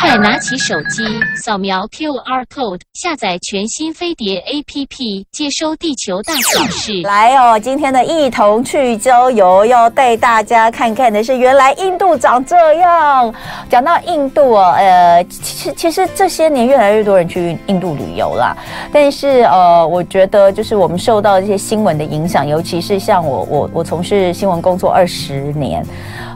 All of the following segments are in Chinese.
快拿起手机，扫描 QR code，下载全新飞碟 APP，接收地球大小事。来哦，今天的一同去郊游，要带大家看看的是，原来印度长这样。讲到印度哦，呃，其实其实这些年越来越多人去印度旅游啦。但是呃，我觉得就是我们受到这些新闻的影响，尤其是像我我我从事新闻工作二十年。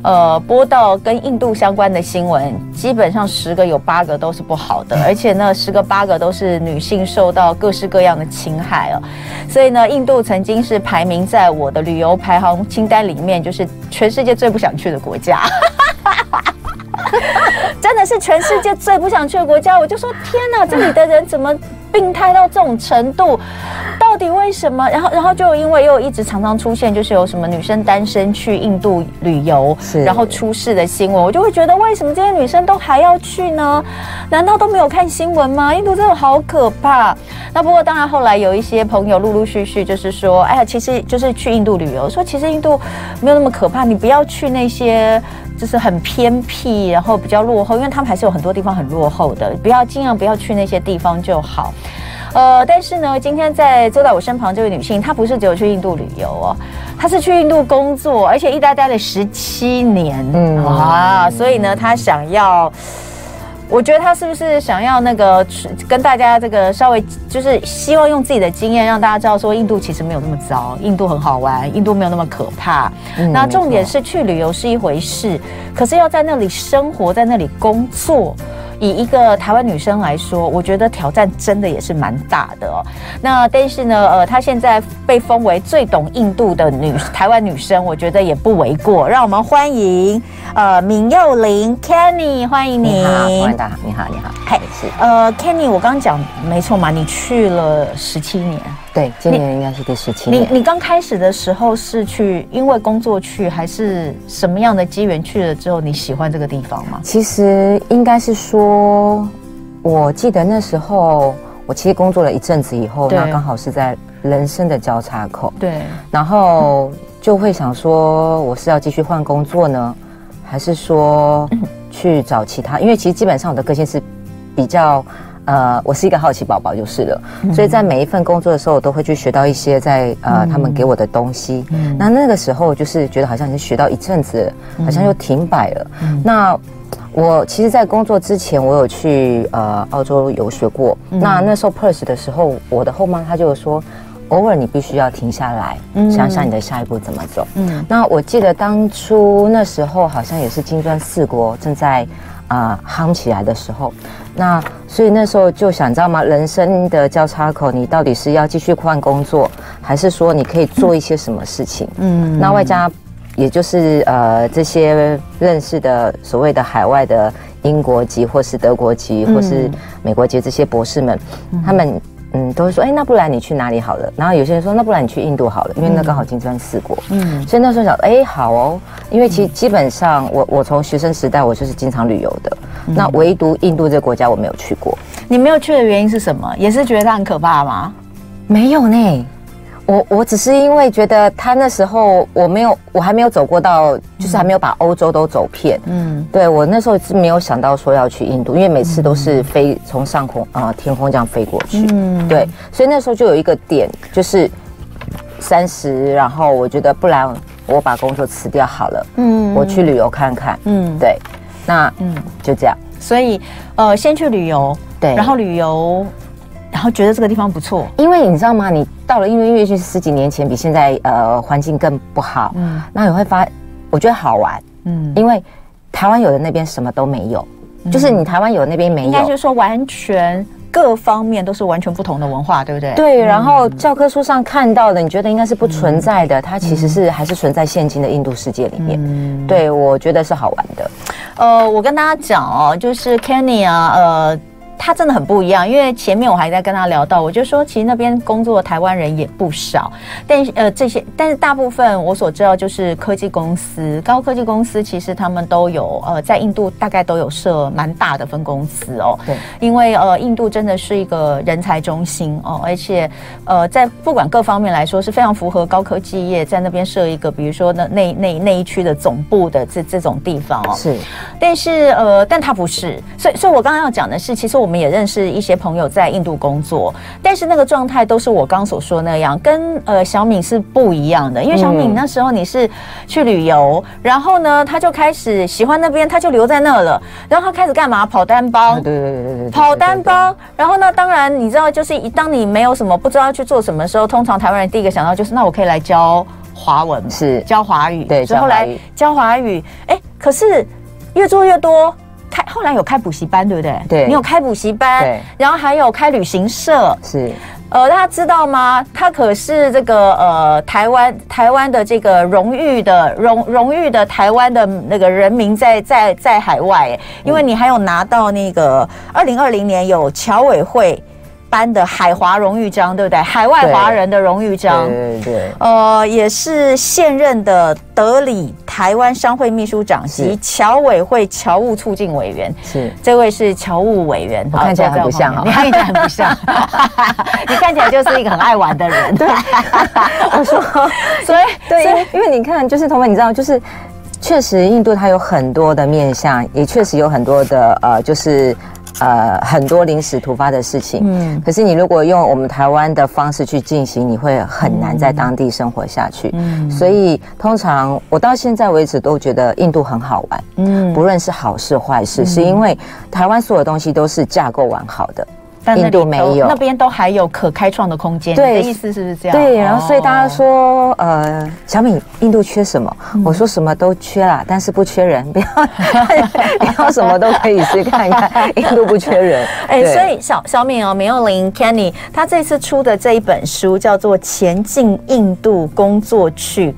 呃，播到跟印度相关的新闻，基本上十个有八个都是不好的，而且呢，十个八个都是女性受到各式各样的侵害哦。所以呢，印度曾经是排名在我的旅游排行清单里面，就是全世界最不想去的国家。真的是全世界最不想去的国家。我就说，天哪，这里的人怎么病态到这种程度？到底为什么？然后，然后就因为又一直常常出现，就是有什么女生单身去印度旅游，然后出事的新闻，我就会觉得，为什么这些女生都还要去呢？难道都没有看新闻吗？印度真的好可怕。那不过当然，后来有一些朋友陆陆续续就是说，哎呀，其实就是去印度旅游，说其实印度没有那么可怕，你不要去那些就是很偏僻，然后比较落后，因为他们还是有很多地方很落后的，不要尽量不要去那些地方就好。呃，但是呢，今天在坐在我身旁这位女性，她不是只有去印度旅游哦，她是去印度工作，而且一待待了十七年，嗯啊，所以呢，她想要，我觉得他是不是想要那个跟大家这个稍微就是希望用自己的经验让大家知道说，印度其实没有那么糟，印度很好玩，印度没有那么可怕。嗯，那重点是去旅游是一回事，可是要在那里生活，在那里工作。以一个台湾女生来说，我觉得挑战真的也是蛮大的哦。那但是呢，呃，她现在被封为最懂印度的女台湾女生，我觉得也不为过。让我们欢迎呃闵又凌 Kenny，欢迎你。你好，欢迎大家，你好，你好。嗨，是呃 Kenny，我刚刚讲没错嘛，你去了十七年。对，今年应该是第十七年。你你刚开始的时候是去因为工作去，还是什么样的机缘去了之后你喜欢这个地方吗？其实应该是说，我记得那时候我其实工作了一阵子以后，那刚好是在人生的交叉口。对，然后就会想说，我是要继续换工作呢，还是说去找其他？因为其实基本上我的个性是比较。呃，我是一个好奇宝宝，就是了。嗯、所以在每一份工作的时候，我都会去学到一些在呃、嗯、他们给我的东西。嗯、那那个时候就是觉得好像已经学到一阵子，好像又停摆了。嗯、那我其实，在工作之前，我有去呃澳洲游学过。嗯、那那时候 Perth 的时候，我的后妈她就说，偶尔你必须要停下来，嗯、想想你的下一步怎么走。嗯，那我记得当初那时候好像也是金砖四国正在啊、呃、夯起来的时候。那所以那时候就想，你知道吗？人生的交叉口，你到底是要继续换工作，还是说你可以做一些什么事情？嗯，那外加也就是呃这些认识的所谓的海外的英国籍或是德国籍或是美国籍这些博士们，嗯、他们。嗯，都会说，哎，那不然你去哪里好了？然后有些人说，那不然你去印度好了，因为那刚好金砖四国。嗯，所以那时候想，哎，好哦，因为其实基本上我我从学生时代我就是经常旅游的，嗯、那唯独印度这个国家我没有去过。你没有去的原因是什么？也是觉得它很可怕吗？没有呢。我我只是因为觉得他那时候我没有，我还没有走过到，就是还没有把欧洲都走遍。嗯，对，我那时候是没有想到说要去印度，因为每次都是飞从上空啊、呃、天空这样飞过去。嗯，对，所以那时候就有一个点，就是三十，然后我觉得不然我把工作辞掉好了。嗯，我去旅游看看。嗯，对，那嗯就这样。所以呃，先去旅游，对，然后旅游。然后觉得这个地方不错，因为你知道吗？你到了，因为越去十几年前比现在呃环境更不好，嗯，那你会发，我觉得好玩，嗯，因为台湾有的那边什么都没有，嗯、就是你台湾有的那边没有，应该就是说完全各方面都是完全不同的文化，对不对？对，然后教科书上看到的，你觉得应该是不存在的，嗯、它其实是还是存在现今的印度世界里面，嗯、对，我觉得是好玩的。呃，我跟大家讲哦，就是 Kenny 啊，呃。他真的很不一样，因为前面我还在跟他聊到，我就说其实那边工作的台湾人也不少，但是呃这些，但是大部分我所知道就是科技公司、高科技公司，其实他们都有呃在印度大概都有设蛮大的分公司哦。对，因为呃印度真的是一个人才中心哦，而且呃在不管各方面来说是非常符合高科技业在那边设一个，比如说那那那那一区的总部的这这种地方哦。是，但是呃但他不是，所以所以我刚刚要讲的是，其实我们。也认识一些朋友在印度工作，但是那个状态都是我刚所说那样，跟呃小敏是不一样的。因为小敏那时候你是去旅游，嗯、然后呢，他就开始喜欢那边，他就留在那了。然后他开始干嘛？跑单帮，对对对对对，跑单帮。然后呢，当然你知道，就是一当你没有什么不知道要去做什么时候，通常台湾人第一个想到就是，那我可以来教华文，是教华语，对，之后来教华语。哎，可是越做越多。开后来有开补习班，对不对？对，你有开补习班，对，然后还有开旅行社，是。呃，大家知道吗？他可是这个呃台湾台湾的这个荣誉的荣荣誉的台湾的那个人民在在在海外，因为你还有拿到那个二零二零年有侨委会。颁的海华荣誉章，对不对？海外华人的荣誉章，对对，呃，也是现任的德里台湾商会秘书长及侨委会侨务促进委员。是，这位是侨务委员，我看起来很不像啊，你 看起来很不像，你看起来就是一个很爱玩的人。对，我说，所以对，因为因为你看，就是彤雯，你知道，就是确实印度它有很多的面向，也确实有很多的呃，就是。呃，很多临时突发的事情，嗯，可是你如果用我们台湾的方式去进行，你会很难在当地生活下去，嗯，所以通常我到现在为止都觉得印度很好玩，嗯，不论是好事坏事，是因为台湾所有东西都是架构完好的。但印度没有，那边都还有可开创的空间。对，你的意思是不是这样？对，然后所以大家说，呃，小敏，印度缺什么？嗯、我说什么都缺啦，但是不缺人，不要，不要什么都可以去看一看，印度不缺人。哎，所以小小敏哦，苗玲 Kenny，他这次出的这一本书叫做《前进印度工作去》，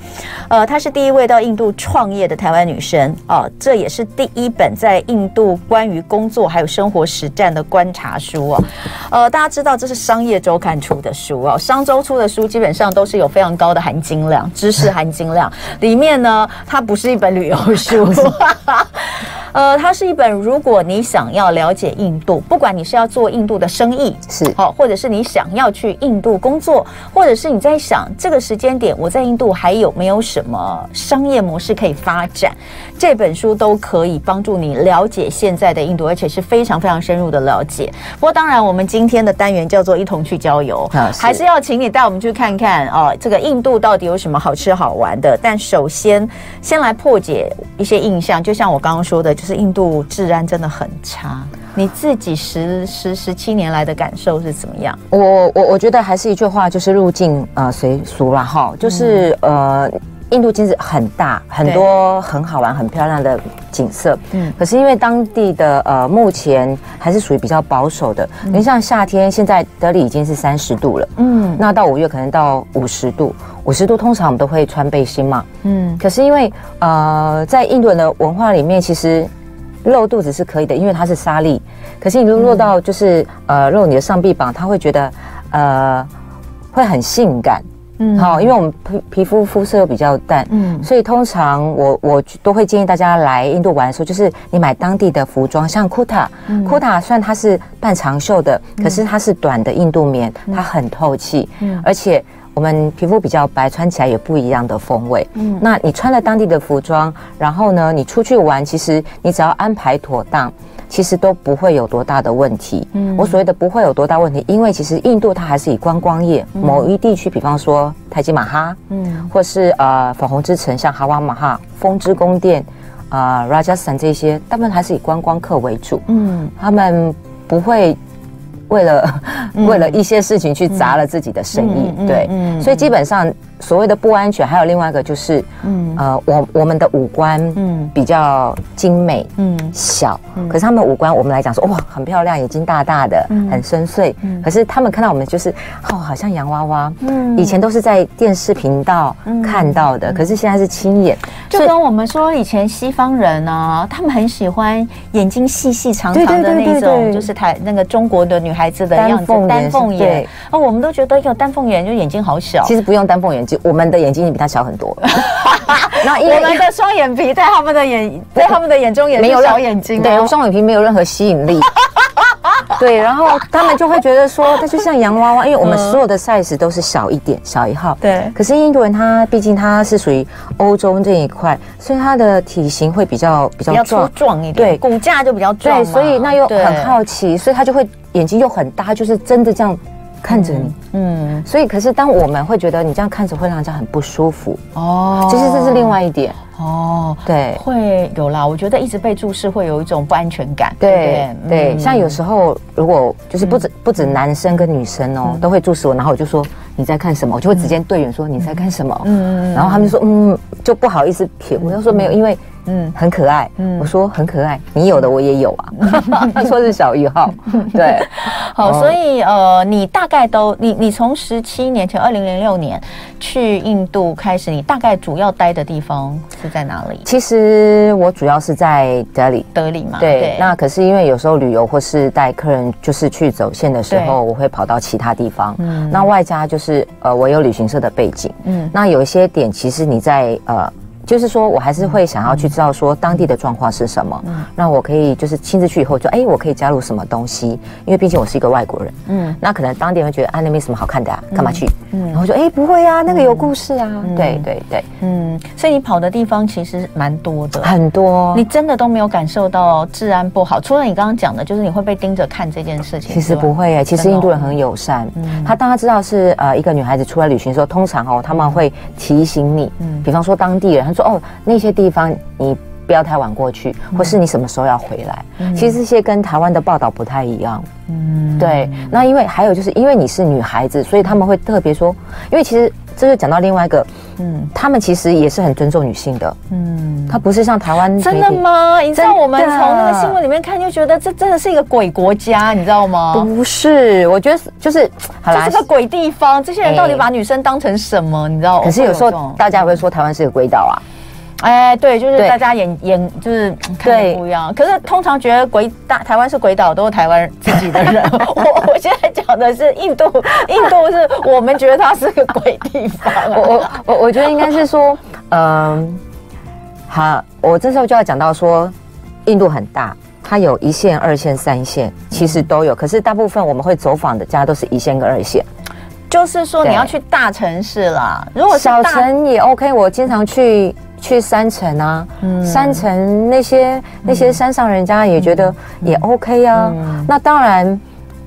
呃，她是第一位到印度创业的台湾女生哦、呃，这也是第一本在印度关于工作还有生活实战的观察书哦。呃，大家知道这是商业周刊出的书哦，商周出的书基本上都是有非常高的含金量，知识含金量。里面呢，它不是一本旅游书。呃，它是一本，如果你想要了解印度，不管你是要做印度的生意，是好，或者是你想要去印度工作，或者是你在想这个时间点我在印度还有没有什么商业模式可以发展，这本书都可以帮助你了解现在的印度，而且是非常非常深入的了解。不过当然，我们今天的单元叫做一同去郊游，啊、是还是要请你带我们去看看啊、哦，这个印度到底有什么好吃好玩的。但首先，先来破解一些印象，就像我刚刚说的。就是印度治安真的很差，你自己十十十七年来的感受是怎么样？我我我觉得还是一句话，就是入境呃随俗了哈，就是、嗯、呃印度其实很大，很多很好玩、很漂亮的景色，嗯，可是因为当地的呃目前还是属于比较保守的，你、嗯、像夏天现在德里已经是三十度了，嗯，那到五月可能到五十度，五十度通常我们都会穿背心嘛，嗯，可是因为呃在印度人的文化里面，其实露肚子是可以的，因为它是沙粒，可是你如果露到就是、嗯、呃露你的上臂膀，他会觉得呃会很性感。嗯，好，因为我们皮皮肤肤色又比较淡，嗯，所以通常我我都会建议大家来印度玩的时候，就是你买当地的服装，像库塔，库塔虽然它是半长袖的，可是它是短的印度棉，它很透气，嗯，而且我们皮肤比较白，穿起来有不一样的风味，嗯，那你穿了当地的服装，然后呢，你出去玩，其实你只要安排妥当。其实都不会有多大的问题。嗯，我所谓的不会有多大问题，因为其实印度它还是以观光业，某一地区，比方说泰姬玛哈，嗯，或是呃粉红之城，像哈瓦马哈、风之宫殿，啊、呃、Rajasthan 这些，大部分还是以观光客为主。嗯，他们不会为了为了一些事情去砸了自己的生意。对，所以基本上所谓的不安全，还有另外一个就是，嗯。呃，我我们的五官嗯。比较精美嗯。小，可是他们五官我们来讲说哇很漂亮，眼睛大大的，很深邃，可是他们看到我们就是哦好像洋娃娃，嗯，以前都是在电视频道看到的，可是现在是亲眼，就跟我们说以前西方人呢，他们很喜欢眼睛细细长长的那种，就是台那个中国的女孩子的样子，丹凤眼，哦，我们都觉得有丹凤眼就眼睛好小，其实不用丹凤眼。我们的眼睛比他小很多，然后我们的双眼皮在他们的眼，在他们的眼中也没有小眼睛，对，双眼皮没有任何吸引力，对，然后他们就会觉得说，它就像洋娃娃，因为我们所有的 size 都是小一点，小一号，对。可是印度人他毕竟他是属于欧洲这一块，所以他的体型会比较比较粗壮一点，对，骨架就比较壮，对，所以那又很好奇，所以他就会眼睛又很大，就是真的这样。看着你，嗯，所以可是当我们会觉得你这样看着会让人家很不舒服。哦，其实这是另外一点。哦，对，会有啦。我觉得一直被注视会有一种不安全感，对对。像有时候如果就是不止不止男生跟女生哦都会注视我，然后我就说你在看什么，我就会直接对眼说你在看什么，嗯，然后他们就说嗯就不好意思撇，我就说没有，因为。嗯，很可爱。嗯，我说很可爱，你有的我也有啊。他说是小一号，对。好，所以呃，你大概都你你从十七年前，二零零六年去印度开始，你大概主要待的地方是在哪里？其实我主要是在德里，德里嘛。对。那可是因为有时候旅游或是带客人就是去走线的时候，我会跑到其他地方。嗯。那外加就是呃，我有旅行社的背景。嗯。那有一些点，其实你在呃。就是说，我还是会想要去知道说当地的状况是什么，嗯，那我可以就是亲自去以后就哎，我可以加入什么东西，因为毕竟我是一个外国人，嗯，那可能当地人会觉得啊，那没什么好看的啊，干嘛去？嗯，然后说哎，不会啊，那个有故事啊，对对对，嗯，所以你跑的地方其实蛮多的，很多，你真的都没有感受到治安不好，除了你刚刚讲的，就是你会被盯着看这件事情。其实不会哎，其实印度人很友善，嗯，他当他知道是呃一个女孩子出来旅行的时候，通常哦他们会提醒你，嗯，比方说当地人。说哦，那些地方你不要太晚过去，或是你什么时候要回来？嗯、其实这些跟台湾的报道不太一样。嗯，对。那因为还有就是因为你是女孩子，所以他们会特别说，因为其实这就讲到另外一个，嗯，他们其实也是很尊重女性的。嗯，他不是像台湾真的吗？你知道我们从那个新闻里面看，就觉得这真的是一个鬼国家，你知道吗？不是，我觉得就是好啦，这是个鬼地方。这些人到底把女生当成什么？你知道？可是有时候大家也会说台湾是个鬼岛啊。哎，对，就是大家眼眼就是看的不一样。可是通常觉得鬼大台湾是鬼岛，都是台湾自己的人。我我现在讲的是印度，印度是我们觉得它是个鬼地方。我我我我觉得应该是说，嗯，好，我这时候就要讲到说，印度很大，它有一线、二线、三线，其实都有。可是大部分我们会走访的家都是一线跟二线，就是说你要去大城市啦。如果小城也 OK，我经常去。去山城啊，嗯、山城那些那些山上人家也觉得也 OK 啊。那当然，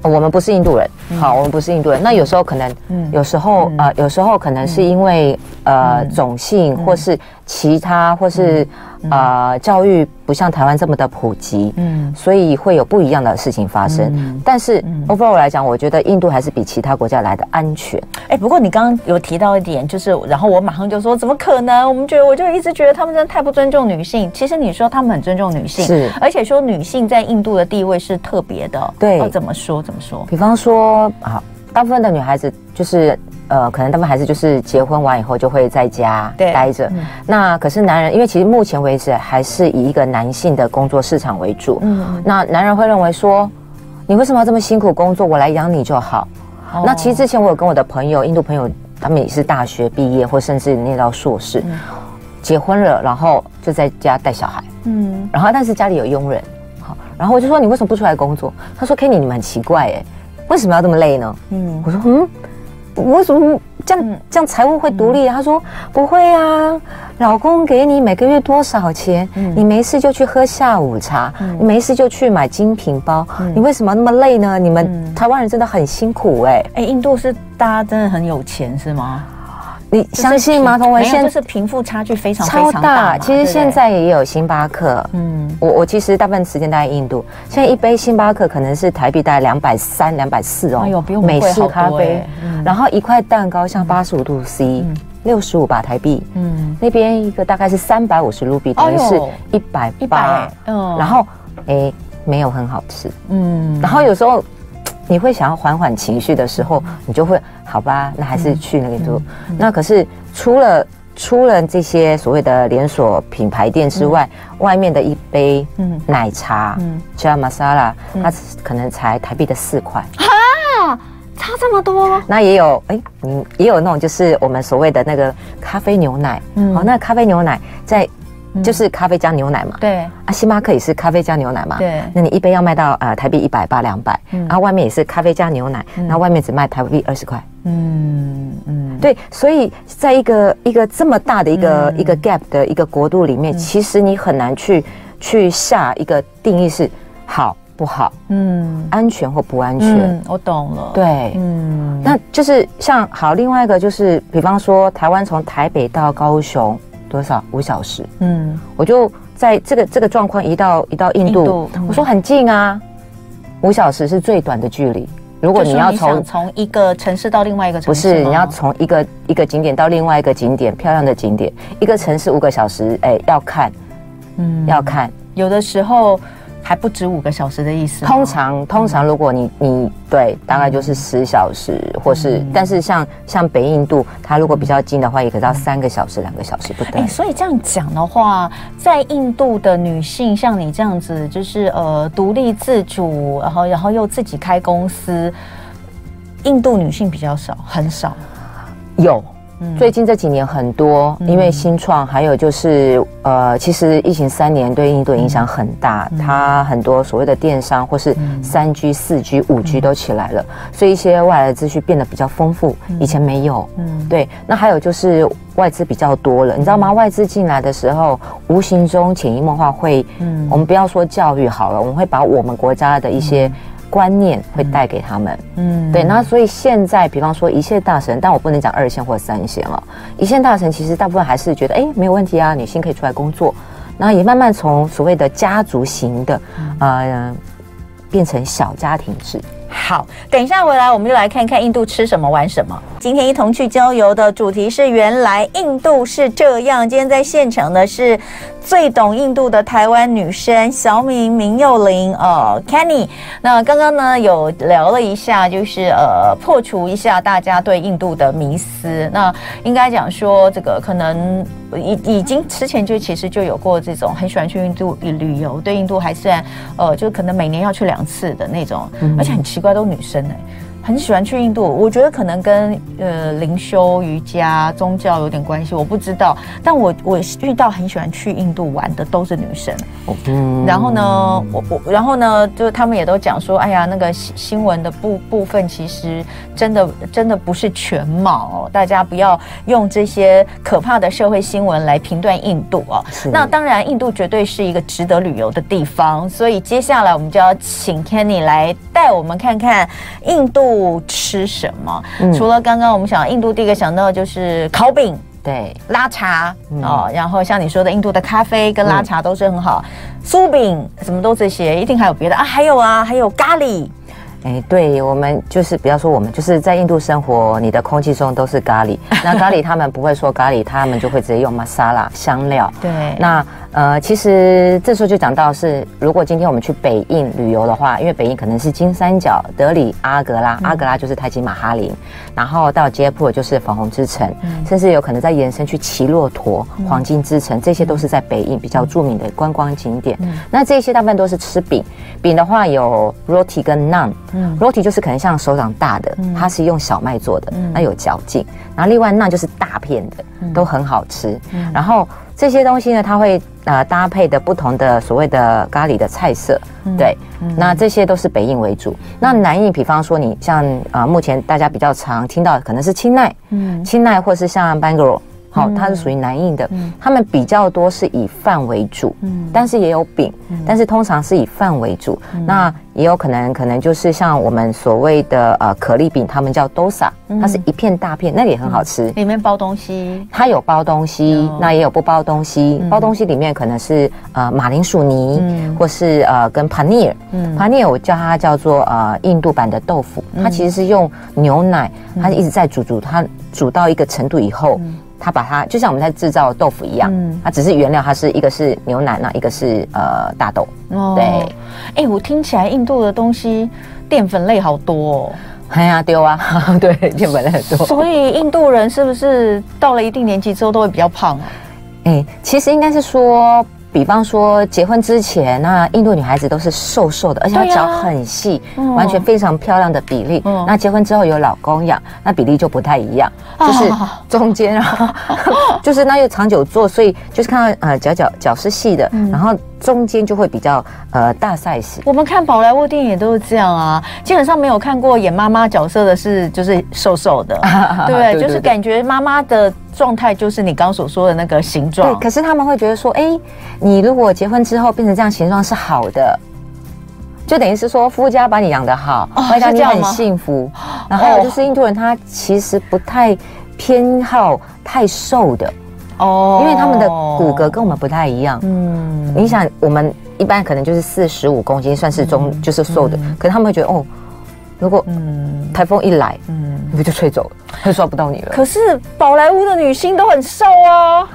我们不是印度人，嗯、好，我们不是印度人。那有时候可能，嗯、有时候、嗯、呃，有时候可能是因为、嗯、呃种姓或是其他或是。啊、呃，教育不像台湾这么的普及，嗯，所以会有不一样的事情发生。嗯、但是 overall 来讲，我觉得印度还是比其他国家来的安全。哎、欸，不过你刚刚有提到一点，就是然后我马上就说，怎么可能？我们觉得，我就一直觉得他们真的太不尊重女性。其实你说他们很尊重女性，是，而且说女性在印度的地位是特别的。对，要怎么说？怎么说？比方说，啊，大部分的女孩子就是。呃，可能他们还是就是结婚完以后就会在家待着。嗯、那可是男人，因为其实目前为止还是以一个男性的工作市场为主。嗯，那男人会认为说，你为什么要这么辛苦工作？我来养你就好。哦、那其实之前我有跟我的朋友，印度朋友，他们也是大学毕业或甚至念到硕士，嗯、结婚了，然后就在家带小孩。嗯，然后但是家里有佣人。好，然后我就说你为什么不出来工作？他说：“Kenny，你们很奇怪哎，为什么要这么累呢？”嗯，我说：“嗯。”为什么这样这样财务会独立？他说不会啊，老公给你每个月多少钱，你没事就去喝下午茶，你没事就去买精品包，你为什么那么累呢？你们台湾人真的很辛苦哎哎，印度是大家真的很有钱是吗？你相信吗？同文现在就是贫富差距非常超大。其实现在也有星巴克，嗯，我我其实大部分时间待在印度，现在一杯星巴克可能是台币大概两百三、两百四哦，哎呦，比我们贵好多。美式咖啡，然后一块蛋糕像八十五度 C，六十五吧台币，嗯，那边一个大概是三百五十卢比，等于是一百八，嗯，然后哎没有很好吃，嗯，然后有时候你会想要缓缓情绪的时候，你就会好吧，那还是去那个做，那可是除了。除了这些所谓的连锁品牌店之外，嗯、外面的一杯奶茶，嗯，Chai Masala，它可能才台币的四块，哈，差这么多。那也有，哎，嗯，也有那种就是我们所谓的那个咖啡牛奶，嗯，哦，那咖啡牛奶在。就是咖啡加牛奶嘛，对。啊，星巴克也是咖啡加牛奶嘛，对，那你一杯要卖到呃台币一百八两百，然后外面也是咖啡加牛奶，然后外面只卖台币二十块，嗯嗯，对，所以在一个一个这么大的一个一个 gap 的一个国度里面，其实你很难去去下一个定义是好不好，嗯，安全或不安全，我懂了，对，嗯，那就是像好另外一个就是，比方说台湾从台北到高雄。多少五小时？嗯，我就在这个这个状况移到移到印度，印度嗯、我说很近啊，五小时是最短的距离。如果你要从从一个城市到另外一个城市，不是你要从一个一个景点到另外一个景点，漂亮的景点，一个城市五个小时，哎，要看，嗯，要看，有的时候。还不止五个小时的意思。通常，通常如果你你对，大概就是十小时，或是，但是像像北印度，它如果比较近的话，也可以到三个小时、两个小时不等。哎，所以这样讲的话，在印度的女性像你这样子，就是呃独立自主，然后然后又自己开公司，印度女性比较少，很少。有。最近这几年很多，因为新创，还有就是呃，其实疫情三年对印度影响很大，它很多所谓的电商或是三 G、四 G、五 G 都起来了，所以一些外来的资讯变得比较丰富，以前没有。嗯，对。那还有就是外资比较多了，你知道吗？外资进来的时候，无形中潜移默化会，嗯，我们不要说教育好了，我们会把我们国家的一些。观念会带给他们，嗯，对，那所以现在，比方说一线大神，但我不能讲二线或三线了。一线大神其实大部分还是觉得，哎，没有问题啊，女性可以出来工作，然后也慢慢从所谓的家族型的，呃，变成小家庭制。好，等一下回来，我们就来看看印度吃什么玩什么。今天一同去郊游的主题是原来印度是这样。今天在现场的是最懂印度的台湾女生小敏明幼玲呃 Kenny。那刚刚呢有聊了一下，就是呃破除一下大家对印度的迷思。那应该讲说这个可能已已经之前就其实就有过这种很喜欢去印度旅游，对印度还算呃就可能每年要去两次的那种，而且很奇怪。都女生哎、很喜欢去印度，我觉得可能跟呃灵修、瑜伽、宗教有点关系，我不知道。但我我遇到很喜欢去印度玩的都是女生。嗯，然后呢，我我然后呢，就他们也都讲说，哎呀，那个新新闻的部部分其实真的真的不是全貌哦，大家不要用这些可怕的社会新闻来评断印度哦。是。那当然，印度绝对是一个值得旅游的地方，所以接下来我们就要请 Kenny 来带我们看看印度。吃什么？嗯、除了刚刚我们想印度，第一个想到就是烤饼，对，拉茶、嗯、哦，然后像你说的，印度的咖啡跟拉茶都是很好，酥饼、嗯、什么都这些，一定还有别的。啊，还有啊，还有咖喱。哎，对我们就是不要说我们，就是在印度生活，你的空气中都是咖喱。那咖喱他们不会说咖喱，他们就会直接用 masala 香料。对，那。呃，其实这时候就讲到是，如果今天我们去北印旅游的话，因为北印可能是金三角、德里、阿格拉，阿格拉就是泰姬玛哈林，然后到杰普就是粉红之城，甚至有可能再延伸去奇洛陀、黄金之城，这些都是在北印比较著名的观光景点。那这些大部分都是吃饼，饼的话有 roti 跟 naan，roti 就是可能像手掌大的，它是用小麦做的，那有嚼劲，然后另外 naan 就是大片的，都很好吃，然后。这些东西呢，它会呃搭配的不同的所谓的咖喱的菜色，嗯、对，嗯、那这些都是北印为主。嗯、那南印，比方说你像啊、呃，目前大家比较常听到的可能是清奈，嗯，清奈或是像 Bangalore。好，它是属于南印的，他们比较多是以饭为主，嗯，但是也有饼，但是通常是以饭为主。那也有可能，可能就是像我们所谓的呃可丽饼，他们叫 dosa，它是一片大片，那个也很好吃，里面包东西，它有包东西，那也有不包东西，包东西里面可能是呃马铃薯泥，或是呃跟 paneer，paneer 我叫它叫做呃印度版的豆腐，它其实是用牛奶，它一直在煮煮，它煮到一个程度以后。它把它就像我们在制造豆腐一样，嗯，它只是原料，它是一个是牛奶，那一个是呃大豆。哦，对，哎、欸，我听起来印度的东西淀粉类好多哦。哎呀，丢啊，对，淀粉类很多。所以印度人是不是到了一定年纪之后都会比较胖啊？哎、欸，其实应该是说。比方说结婚之前，那印度女孩子都是瘦瘦的，而且她脚很细，啊、完全非常漂亮的比例。嗯、那结婚之后有老公养，那比例就不太一样，就是中间啊，就是那又长久坐，所以就是看到呃脚脚脚是细的，嗯、然后中间就会比较呃大 size。我们看宝莱坞电影都是这样啊，基本上没有看过演妈妈角色的是就是瘦瘦的，对，就是感觉妈妈的。状态就是你刚刚所说的那个形状，对。可是他们会觉得说，哎、欸，你如果结婚之后变成这样形状是好的，就等于是说夫家把你养得好，会让、哦、你很幸福。然后就是印度人他其实不太偏好太瘦的哦，因为他们的骨骼跟我们不太一样。嗯，你想我们一般可能就是四十五公斤算是中，嗯、就是瘦的，嗯、可是他们会觉得哦。如果嗯台风一来，嗯，你不就吹走了，他就抓不到你了。可是宝莱坞的女星都很瘦啊，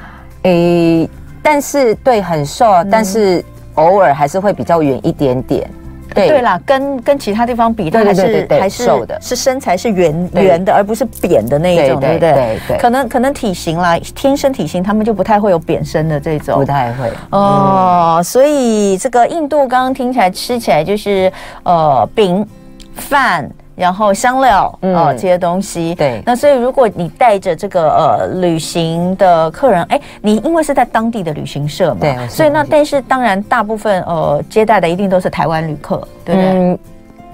诶、欸，但是对很瘦，嗯、但是偶尔还是会比较圆一点点。对对啦，跟跟其他地方比，它还是还是瘦的，是身材是圆圆的，而不是扁的那一种，对不对？对对，可能可能体型啦，天生体型他们就不太会有扁身的这种，不太会哦。嗯、所以这个印度刚刚听起来吃起来就是呃饼。饭，然后香料，嗯、哦，这些东西。对，那所以如果你带着这个呃旅行的客人，哎，你因为是在当地的旅行社嘛，对，所以那但是当然大部分呃接待的一定都是台湾旅客，对不对？嗯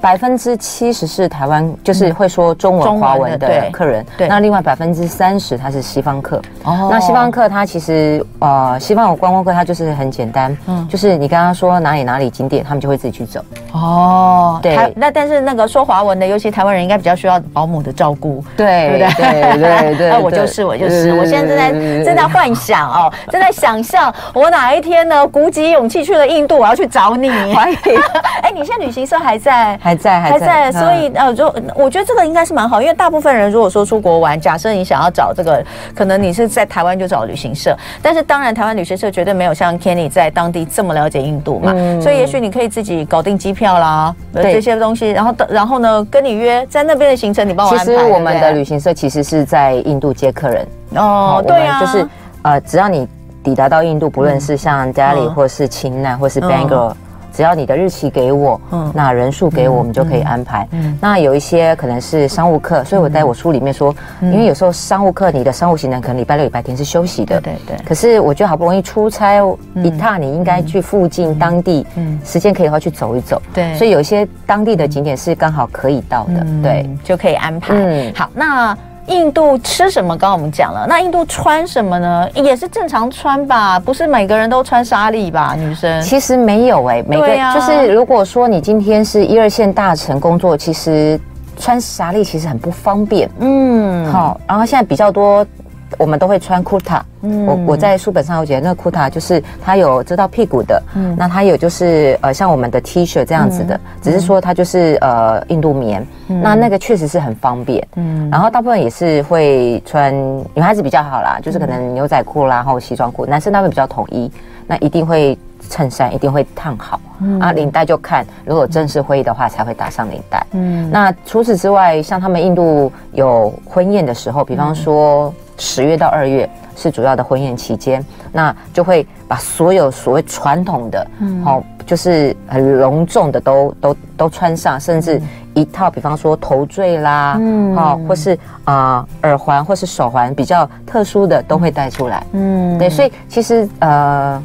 百分之七十是台湾，就是会说中文、华文的客人。对，那另外百分之三十他是西方客。哦，那西方客他其实呃，西方有观光客，他就是很简单，嗯，就是你跟他说哪里哪里景点，他们就会自己去走。哦，对。那但是那个说华文的，尤其台湾人，应该比较需要保姆的照顾，对，对不对？对对对。那 我就是我就是，我现在正在正在幻想哦，正在想象我哪一天呢，鼓起勇气去了印度，我要去找你。哎，你现在旅行社还在？还在，还在，所以呃，就我觉得这个应该是蛮好，因为大部分人如果说出国玩，假设你想要找这个，可能你是在台湾就找旅行社，但是当然台湾旅行社绝对没有像 Kenny 在当地这么了解印度嘛，嗯、所以也许你可以自己搞定机票啦，对。这些东西，然后然后呢跟你约在那边的行程，你帮我安排。其实我们的旅行社其实是在印度接客人。哦，对啊，就是呃，只要你抵达到印度，不论是像 Delhi 或是钦奈或是 Bangalore。只要你的日期给我，嗯，那人数给我，我们就可以安排。嗯，那有一些可能是商务课，所以我在我书里面说，因为有时候商务课你的商务行程可能礼拜六、礼拜天是休息的，对对。可是我觉得好不容易出差一趟，你应该去附近当地，嗯，时间可以的话去走一走。对，所以有一些当地的景点是刚好可以到的，对，就可以安排。嗯，好，那。印度吃什么？刚刚我们讲了，那印度穿什么呢？也是正常穿吧，不是每个人都穿纱丽吧？女生其实没有哎、欸，每个就是如果说你今天是一二线大城工作，其实穿纱丽其实很不方便。嗯，好，然后现在比较多。我们都会穿裤衩，嗯，我我在书本上有写，那个库塔就是它有遮到屁股的，嗯，那它有就是呃像我们的 T 恤这样子的，只是说它就是呃印度棉，那那个确实是很方便，嗯，然后大部分也是会穿女孩子比较好啦，就是可能牛仔裤啦，然后西装裤，男生他们比较统一，那一定会衬衫一定会烫好，啊，领带就看如果正式会议的话才会打上领带，嗯，那除此之外，像他们印度有婚宴的时候，比方说。十月到二月是主要的婚宴期间，那就会把所有所谓传统的，嗯，好，就是很隆重的都都都穿上，甚至一套，比方说头坠啦，嗯，好，或是啊、呃、耳环或是手环比较特殊的都会带出来，嗯，对，所以其实呃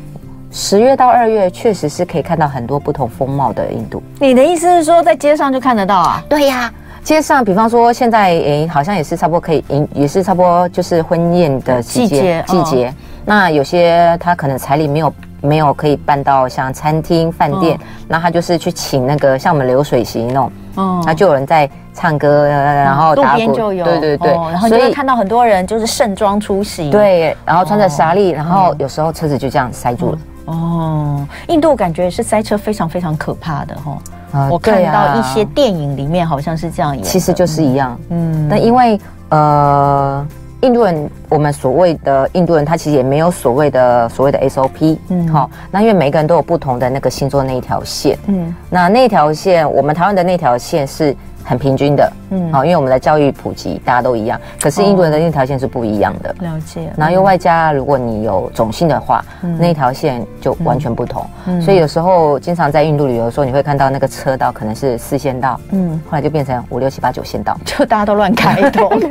十月到二月确实是可以看到很多不同风貌的印度。你的意思是说在街上就看得到啊？对呀。街上，比方说现在诶、欸，好像也是差不多可以，也是差不多就是婚宴的季节季节。哦、那有些他可能彩礼没有没有可以办到像餐厅饭店，那、哦、他就是去请那个像我们流水席那种，哦，那就有人在唱歌，然后打鼓，就有对对对，哦、然后就会看到很多人就是盛装出席，对，然后穿着纱丽，然后有时候车子就这样塞住了。哦，哦，印度感觉是塞车非常非常可怕的哈。哦我看到一些电影里面好像是这样演，其实就是一样。嗯，但因为呃，印度人，我们所谓的印度人，他其实也没有所谓的所谓的 SOP，嗯，好，那因为每个人都有不同的那个星座那一条线，嗯，那那条线，我们台湾的那条线是。很平均的，嗯，好，因为我们的教育普及，大家都一样。可是印度人的那条线是不一样的，哦、了解。然后又外加，如果你有种姓的话，嗯、那条线就完全不同。嗯、所以有时候经常在印度旅游的时候，你会看到那个车道可能是四线道，嗯，后来就变成五六七八九线道，就大家都乱开一通。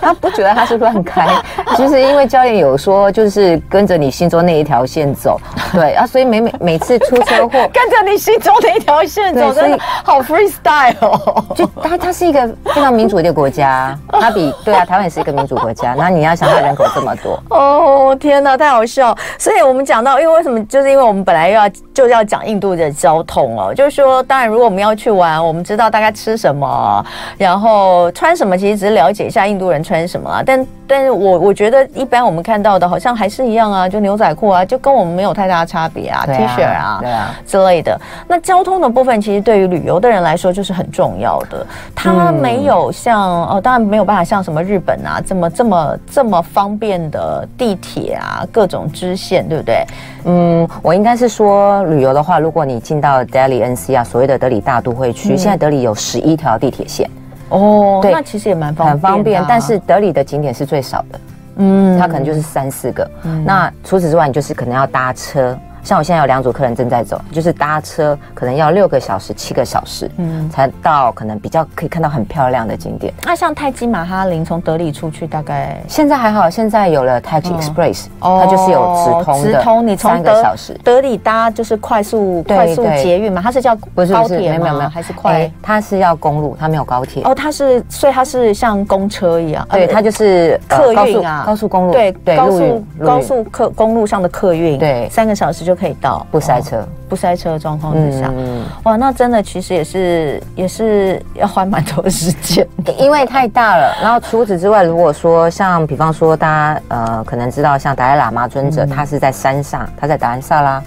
他不觉得他是乱开，就是因为教练有说，就是跟着你心中那一条线走，对啊，所以每每每次出车祸，跟着你心中那一条线走，所以好 freestyle 哦。它它是一个非常民主的国家，它比对啊，台湾也是一个民主国家。那你要想，它人口这么多，哦天哪，太好笑！所以我们讲到，因为为什么？就是因为我们本来又要就要讲印度的交通哦，就是说，当然如果我们要去玩，我们知道大概吃什么，然后穿什么，其实只是了解一下印度人穿什么啊。但但是我我觉得一般我们看到的，好像还是一样啊，就牛仔裤啊，就跟我们没有太大的差别啊，啊，T 恤啊，对啊之类的。那交通的部分，其实对于旅游的人来说，就是很重要的。它没有像哦，当然没有办法像什么日本啊这么这么这么方便的地铁啊，各种支线，对不对？嗯，我应该是说旅游的话，如果你进到 Delhi N C 啊所谓的德里大都会区，嗯、现在德里有十一条地铁线哦，对，那其实也蛮方便，很方便。但是德里的景点是最少的，嗯，它可能就是三四个。嗯、那除此之外，你就是可能要搭车。像我现在有两组客人正在走，就是搭车可能要六个小时、七个小时，嗯，才到可能比较可以看到很漂亮的景点。那像泰姬玛哈林从德里出去大概现在还好，现在有了 Taxi Express，它就是有直通的，直通你从三个小时德里搭就是快速快速捷运嘛，它是叫不是高铁没有没有还是快？它是要公路，它没有高铁。哦，它是所以它是像公车一样，对，它就是客运啊，高速公路对对，高速高速客公路上的客运，对，三个小时就可以到，不塞车，不塞车的状况之下，嗯、哇，那真的其实也是也是要花蛮多时间的，因为太大了。然后除此之外，如果说像比方说大家呃可能知道，像达赖喇嘛尊者，嗯、他是在山上，他在达兰萨拉，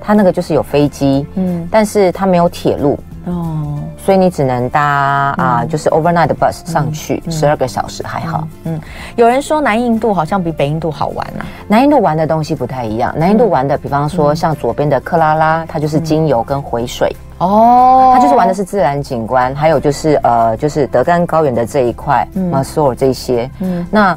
他那个就是有飞机，嗯，但是他没有铁路。哦，所以你只能搭啊，就是 overnight 的 bus 上去，十二个小时还好。嗯，有人说南印度好像比北印度好玩啊。南印度玩的东西不太一样。南印度玩的，比方说像左边的克拉拉，它就是精油跟回水。哦，它就是玩的是自然景观，还有就是呃，就是德干高原的这一块，马苏尔这些。嗯，那。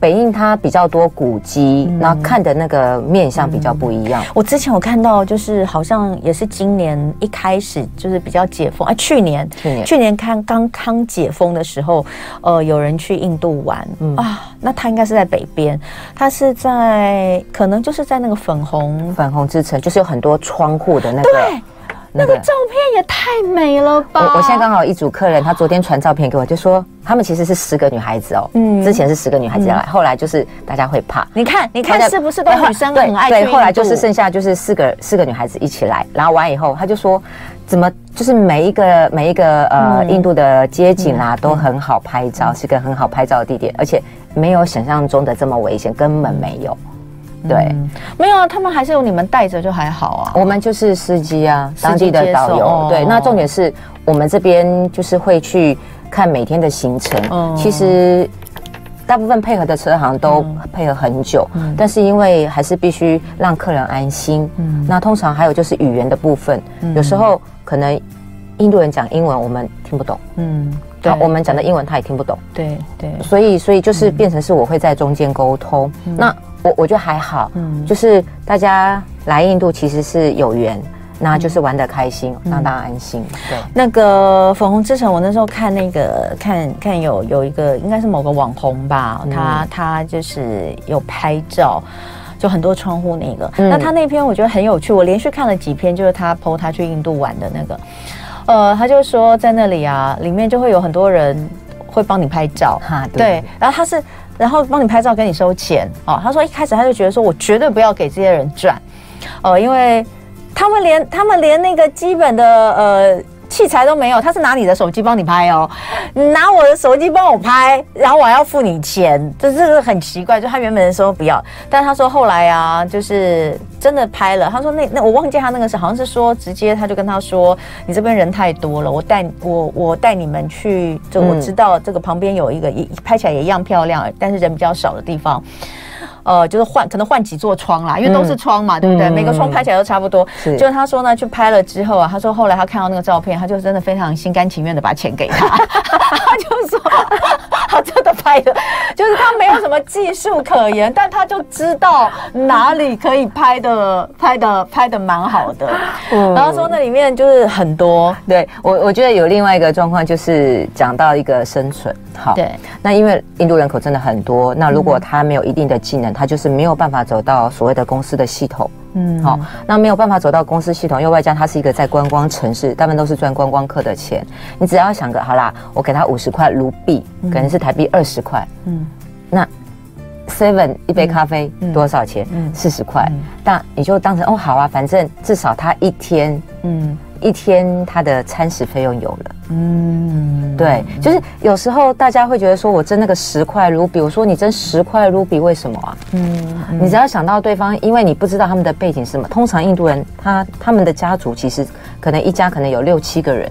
北印它比较多古迹，然后看的那个面相比较不一样。嗯、我之前有看到，就是好像也是今年一开始就是比较解封，哎、啊，去年去年去年看刚刚解封的时候，呃，有人去印度玩、嗯、啊，那他应该是在北边，他是在可能就是在那个粉红粉红之城，就是有很多窗户的那个。对那个照片也太美了吧！我我现在刚好一组客人，他昨天传照片给我，就说他们其实是十个女孩子哦。嗯，之前是十个女孩子来，后来就是大家会怕。你看，你看是不是都女生很爱？对，后来就是剩下就是四个四个女孩子一起来，然后完以后他就说，怎么就是每一个每一个呃印度的街景啊都很好拍照，是个很好拍照的地点，而且没有想象中的这么危险，根本没有。对、嗯，没有啊，他们还是有你们带着就还好啊。我们就是司机啊，当地的导游。哦、对，那重点是我们这边就是会去看每天的行程。嗯，其实大部分配合的车行都配合很久，嗯、但是因为还是必须让客人安心。嗯，那通常还有就是语言的部分，嗯、有时候可能印度人讲英文我们听不懂。嗯，对，我们讲的英文他也听不懂。对对，所以所以就是变成是我会在中间沟通。嗯、那我我觉得还好，嗯，就是大家来印度其实是有缘，那就是玩得开心，嗯、让大家安心。对，那个粉红之城，我那时候看那个看看有有一个应该是某个网红吧，嗯、他他就是有拍照，就很多窗户那个。嗯、那他那篇我觉得很有趣，我连续看了几篇，就是他 po 他去印度玩的那个，呃，他就说在那里啊，里面就会有很多人会帮你拍照，哈，对，对，然后他是。然后帮你拍照，跟你收钱哦。他说一开始他就觉得说，我绝对不要给这些人赚，哦，因为他们连他们连那个基本的呃器材都没有，他是拿你的手机帮你拍哦，你拿我的手机帮我拍，然后我还要付你钱，这这个很奇怪。就他原本说不要，但他说后来啊，就是真的拍了。他说那那我忘记他那个是好像是说直接他就跟他说，你这边人太多了，我带我我带你们去，就我知道这个旁边有一个一拍起来也一样漂亮，但是人比较少的地方。呃，就是换可能换几座窗啦，因为都是窗嘛，嗯、对不对？嗯、每个窗拍起来都差不多。是，就是他说呢，去拍了之后啊，他说后来他看到那个照片，他就真的非常心甘情愿的把钱给他。他就说，他真的 拍的，就是他没有什么技术可言，但他就知道哪里可以拍的，拍的拍的蛮好的。嗯、然后说那里面就是很多，对我我觉得有另外一个状况，就是讲到一个生存。好，对，那因为印度人口真的很多，那如果他没有一定的技能，他就是没有办法走到所谓的公司的系统。嗯，好，那没有办法走到公司系统，又外加它是一个在观光城市，大部分都是赚观光客的钱。你只要想个好啦，我给他五十块卢币，可能是台币二十块。嗯，那 seven 一杯咖啡多少钱？嗯，四十块。但你就当成哦，好啊，反正至少他一天，嗯。一天他的餐食费用有了，嗯，对，就是有时候大家会觉得说，我挣那个十块卢比，我说你挣十块卢比为什么啊？嗯，你只要想到对方，因为你不知道他们的背景是什么。通常印度人他他们的家族其实可能一家可能有六七个人，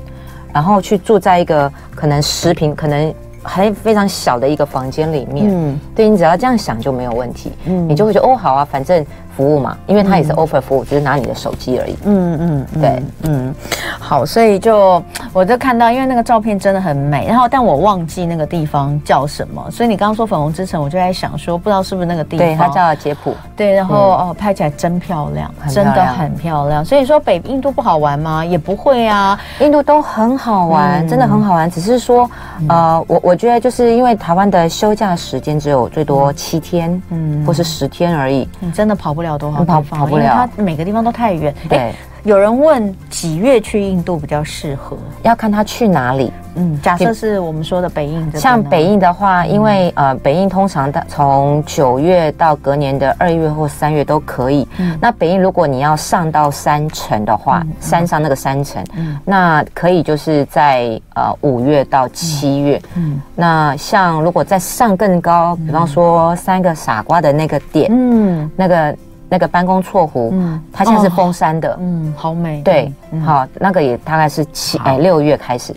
然后去住在一个可能十平可能还非常小的一个房间里面，嗯，对，你只要这样想就没有问题，嗯，你就会觉得哦，好啊，反正。服务嘛，因为他也是 offer 服务，只、嗯、是拿你的手机而已。嗯嗯，嗯对，嗯，好，所以就我就看到，因为那个照片真的很美，然后但我忘记那个地方叫什么，所以你刚刚说粉红之城，我就在想说，不知道是不是那个地方？对，它叫杰普。对，然后、嗯、哦，拍起来真漂亮，漂亮真的很漂亮。所以说北印度不好玩吗？也不会啊，印度都很好玩，嗯、真的很好玩。只是说，呃，我我觉得就是因为台湾的休假时间只有最多七天，嗯，或是十天而已，你真的跑不了。跑跑不了，它每个地方都太远。对、欸，有人问几月去印度比较适合？要看他去哪里。嗯，假设是我们说的北印，像北印的话，因为呃，北印通常的从九月到隔年的二月或三月都可以。嗯，那北印如果你要上到山城的话，山上那个山城，嗯，那可以就是在呃五月到七月。嗯，那像如果再上更高，比方说三个傻瓜的那个点，嗯，那个。那个班公错湖，嗯，它现在是封山的，嗯，好美，对，好，那个也大概是七哎六月开始，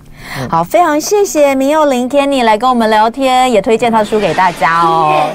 好，非常谢谢明佑林 Kenny 来跟我们聊天，也推荐他书给大家哦。